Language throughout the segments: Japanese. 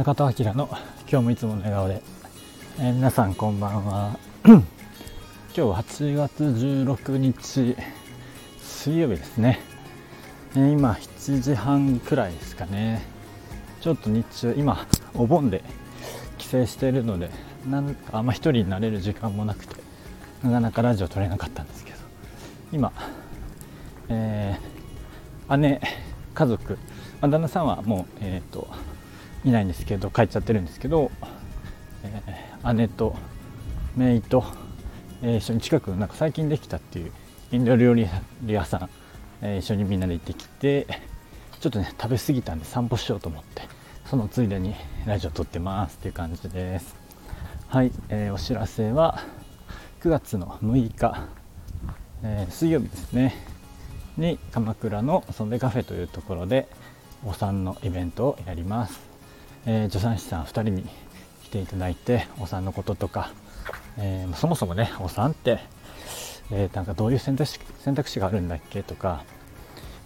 中田明の今日もいつもの笑顔で、えー、皆さんこんばんは。今日8月16日水曜日ですね、えー、今7時半くらいですかね。ちょっと日中今お盆で帰省しているのでなんかあんま一人になれる時間もなくてなかなかラジオ撮れなかったんですけど。今、えー、姉家族、まあ、旦那さんはもう、えーと、いないんですけど帰っちゃってるんですけど、えー、姉と姪と、えー、一緒に近くなんか最近できたっていうインド料理屋さん、えー、一緒にみんなで行ってきてちょっとね食べ過ぎたんで散歩しようと思ってそのついでにラジオ撮ってますっていう感じです。はい、えー、お知らせは9月の6日、えー、水曜日ですね。に鎌倉のソンデカフェというところでお産のイベントをやります、えー、助産師さん2人に来ていただいてお産のこととか、えー、そもそもねお産って、えー、なんかどういう選択肢選択肢があるんだっけとか、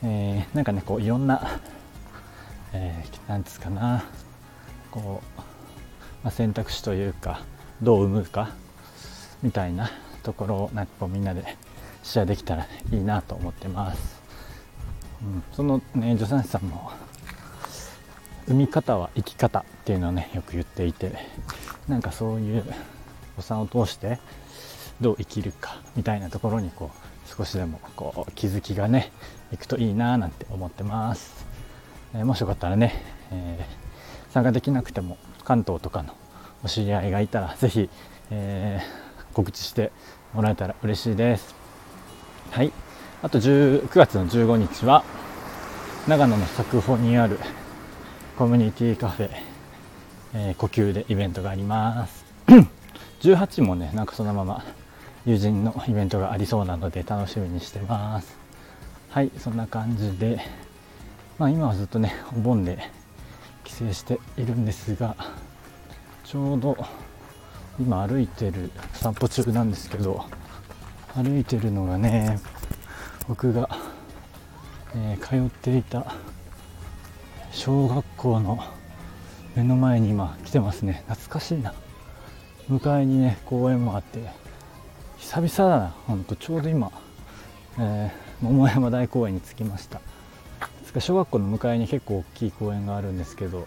えー、なんかねこういろんな、えー、なんですかなこう、まあ、選択肢というかどう産むかみたいなところをなんかこうみんなでシェアできたらいいなと思ってます、うん、そのね助産師さんも産み方は生き方っていうのをねよく言っていてなんかそういうお産を通してどう生きるかみたいなところにこう少しでもこう気づきがねいくといいななんて思ってます、えー、もしよかったらね、えー、参加できなくても関東とかのお知り合いがいたら是非、えー、告知してもらえたら嬉しいです。はい。あと9月の15日は長野の作保にあるコミュニティカフェ、えー、呼吸でイベントがあります。18もねなんかそのまま友人のイベントがありそうなので楽しみにしてます。はいそんな感じでまあ今はずっとねお盆で帰省しているんですがちょうど今歩いてる散歩中なんですけど歩いてるのがね僕が、えー、通っていた小学校の目の前に今来てますね。懐かしいな。向かいにね公園もあって久々だな。ほんとちょうど今、えー、桃山大公園に着きました。小学校の向かいに結構大きい公園があるんですけど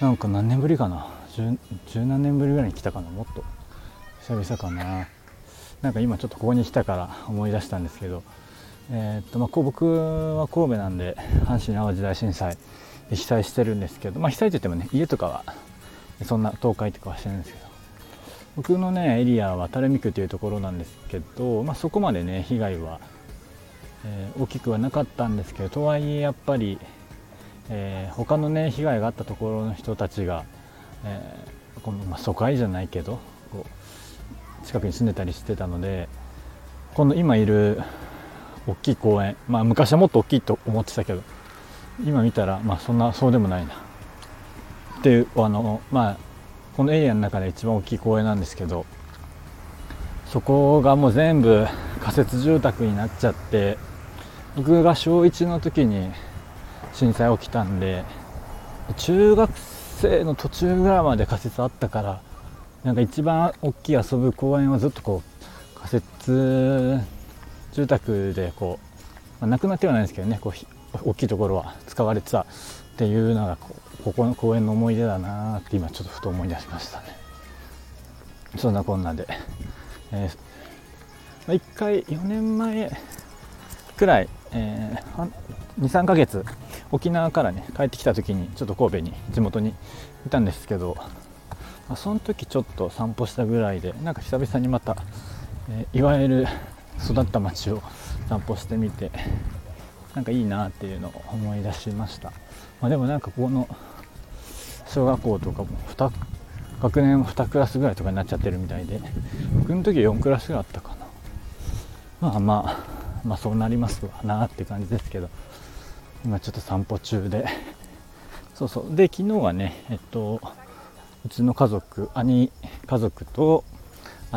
なんか何年ぶりかな。十何年ぶりぐらいに来たかなもっと。久々かな。なんか今ちょっとここに来たから思い出したんですけど、えー、っとまあ、僕は神戸なんで阪神・淡路大震災被災してるんですけど、まあ、被災といってもね家とかはそんな倒壊とかはしてないんですけど。僕のねエリアは垂水区というところなんですけど、まあ、そこまでね被害は、えー、大きくはなかったんですけどとはいえやっぱり、えー、他のね被害があったところの人たちが、えー、このまあ、疎開じゃないけどこう近くに住んでたりしてたのでこの今いる大きい公園まあ昔はもっと大きいと思ってたけど今見たらまあそんなそうでもないな。っていうあのまあこのエリアの中で一番大きい公園なんですけどそこがもう全部仮設住宅になっちゃって僕が小1の時に震災起きたんで中学生の途中ぐらいまで仮設あったからなんか一番大きい遊ぶ公園はずっとこう仮設住宅でこう、まあ、なくなってはないんですけどねこう大きいところは使われてたっていうのがここの公園の思い出だなって今ちょっとふと思い出しましたね。そんなこんなで、えー、1回4年前くらい、えー、23ヶ月沖縄からね帰ってきた時にちょっと神戸に地元にいたんですけどまあ、その時ちょっと散歩したぐらいでなんか久々にまた、えー、いわゆる育った町を散歩してみてなんかいいなっていうのを思い出しました、まあ、でもなんかここの小学校とかも2学年2クラスぐらいとかになっちゃってるみたいで僕の時は4クラスぐらいあったかな。まあまあまあそうなりますわなって感じですけど今ちょっと散歩中で。そうそう。で昨日はねえっとうちの家族兄家族と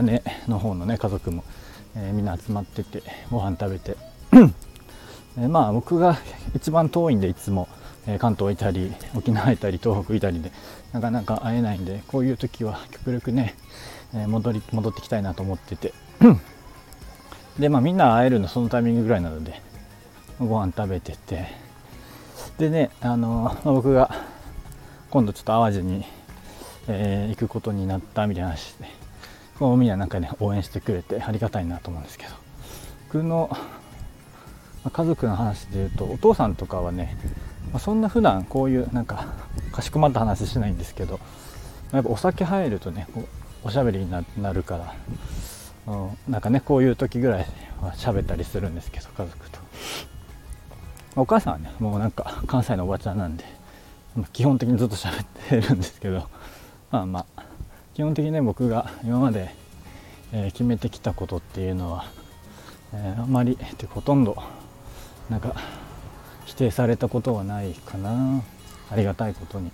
姉の方のね家族も、えー、みんな集まっててご飯食べて。えまあ僕が一番遠いんでいつも。え関東いたり沖縄いたり東北いたりでなかなか会えないんでこういう時は極力ね、え戻り戻ってきたいなと思ってて。でまあみんな会えるのそのタイミングぐらいなのでご飯食べてて。でねあの、まあ、僕が今度ちょっと淡路に、えー、行くことになったみたいな話で。こうみんななんかね応援してくれてありがたいなと思うんですけど。僕の家族の話でいうとお父さんとかはね、まあ、そんな普段こういうなんかかしこまった話しないんですけどやっぱお酒入るとねおしゃべりになるから、なんかねこういう時ぐらいは喋ったりするんですけど家族と。お母さんはねもうなんか関西のおばちゃんなんで基本的にずっと喋ってるんですけどまあまあ基本的にね僕が今まで、えー、決めてきたことっていうのは、えー、あまりってほとんどなんか否定されたことはないかな。ありがたいことに。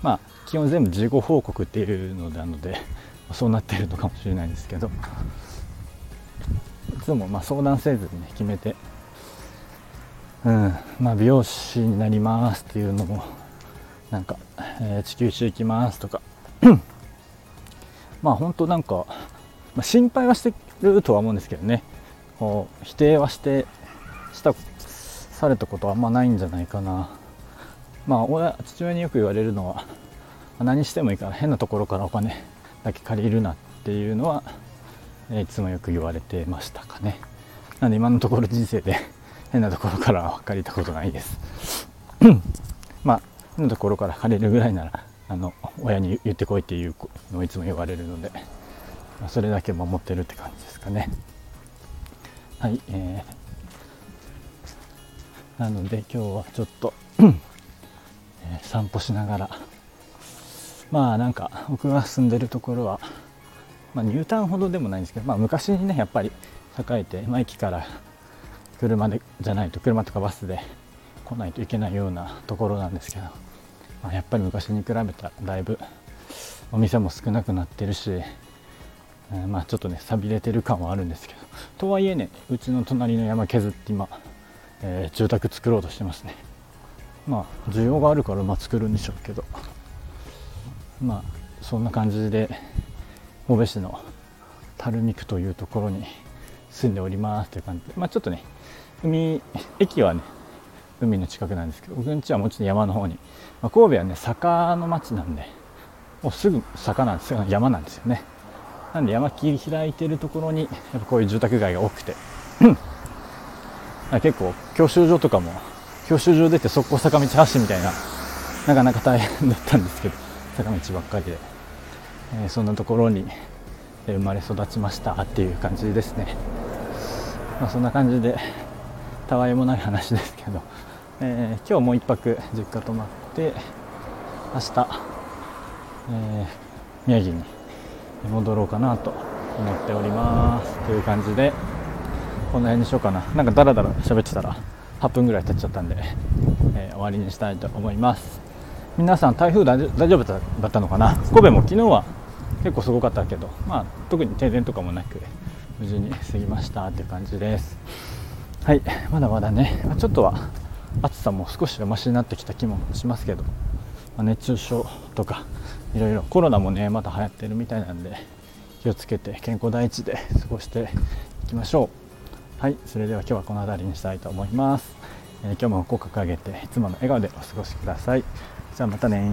まあ基本全部事後報告っていうのなので そうなってるのかもしれないんですけど。いつもま相談せずにね決めてうんまあ美容師になりますっていうのもなんか、えー、地球一周行きますとかまあ本当なんか、まあ、心配はしてるとは思うんですけどね。こう否定はしてしたされたことはあんまないんじゃないかな。まあ親父親によく言われるのは何してもいいから変なところからお金だけ借りるなっていうのは、いつもよく言われてましたかね。なんで今のところ人生で変なところからは借りたことないです。まあ変なところから借りるぐらいならあの親に言ってこいっていうのをいつも言われるので、まあ、それだけ守ってるって感じですかね。はい、えー、なので今日はちょっとえ散歩しながらまあなんか僕が住んでるところは、まあ、ニュータウンほどでもないんですけど、まあ、昔にねやっぱり栄えて、まあ、駅から車でじゃないと車とかバスで来ないといけないようなところなんですけど、まあ、やっぱり昔に比べたらだいぶお店も少なくなってるし、えー、まあちょっとね寂れてる感はあるんですけど。とはいえねうちの隣の山削って今、えー、住宅作ろうとしてますね。まあ需要があるからまあ作るんでしょうけど。まあそんな感じで神戸市の垂水区というところに住んでおりますという感じで。まあちょっとね海駅はね海の近くなんですけど僕ん家はもうちょっと山の方に、まあ、神戸はね坂の町なんでもうすぐ坂なんですよ。山なんですよね。なんで山切り開いてるところにやっぱこういう住宅街が多くて。結構教習所とかも教習所出て速攻坂道走みたいななかなか大変だったんですけど坂道ばっかりで、えー、そんなところに生まれ育ちましたっていう感じですね、まあ、そんな感じでたわいもない話ですけど。えー、今日も1泊実家泊まって明日、えー、宮城に戻ろうかなと思っております。という感じでこの辺にしようかな。なんかダラダラ喋ってたら8分ぐらい経っちゃったんで、えー、終わりにしたいと思います。皆さん台風大丈夫だったのかな？神戸も昨日は結構すごかったけど、まあ、特に停電とかもなく無事に過ぎましたっていう感じです。はいまだまだねちょっとは暑さも少しはマシになってきた気もしますけど、まあ、熱中症とかいろいろコロナもねまた流行ってるみたいなんで気をつけて健康第一で過ごしていきましょう。はいそれでは今日はこの辺りにしたいと思います、えー、今日も口角上げていつもの笑顔でお過ごしください。じゃあまたね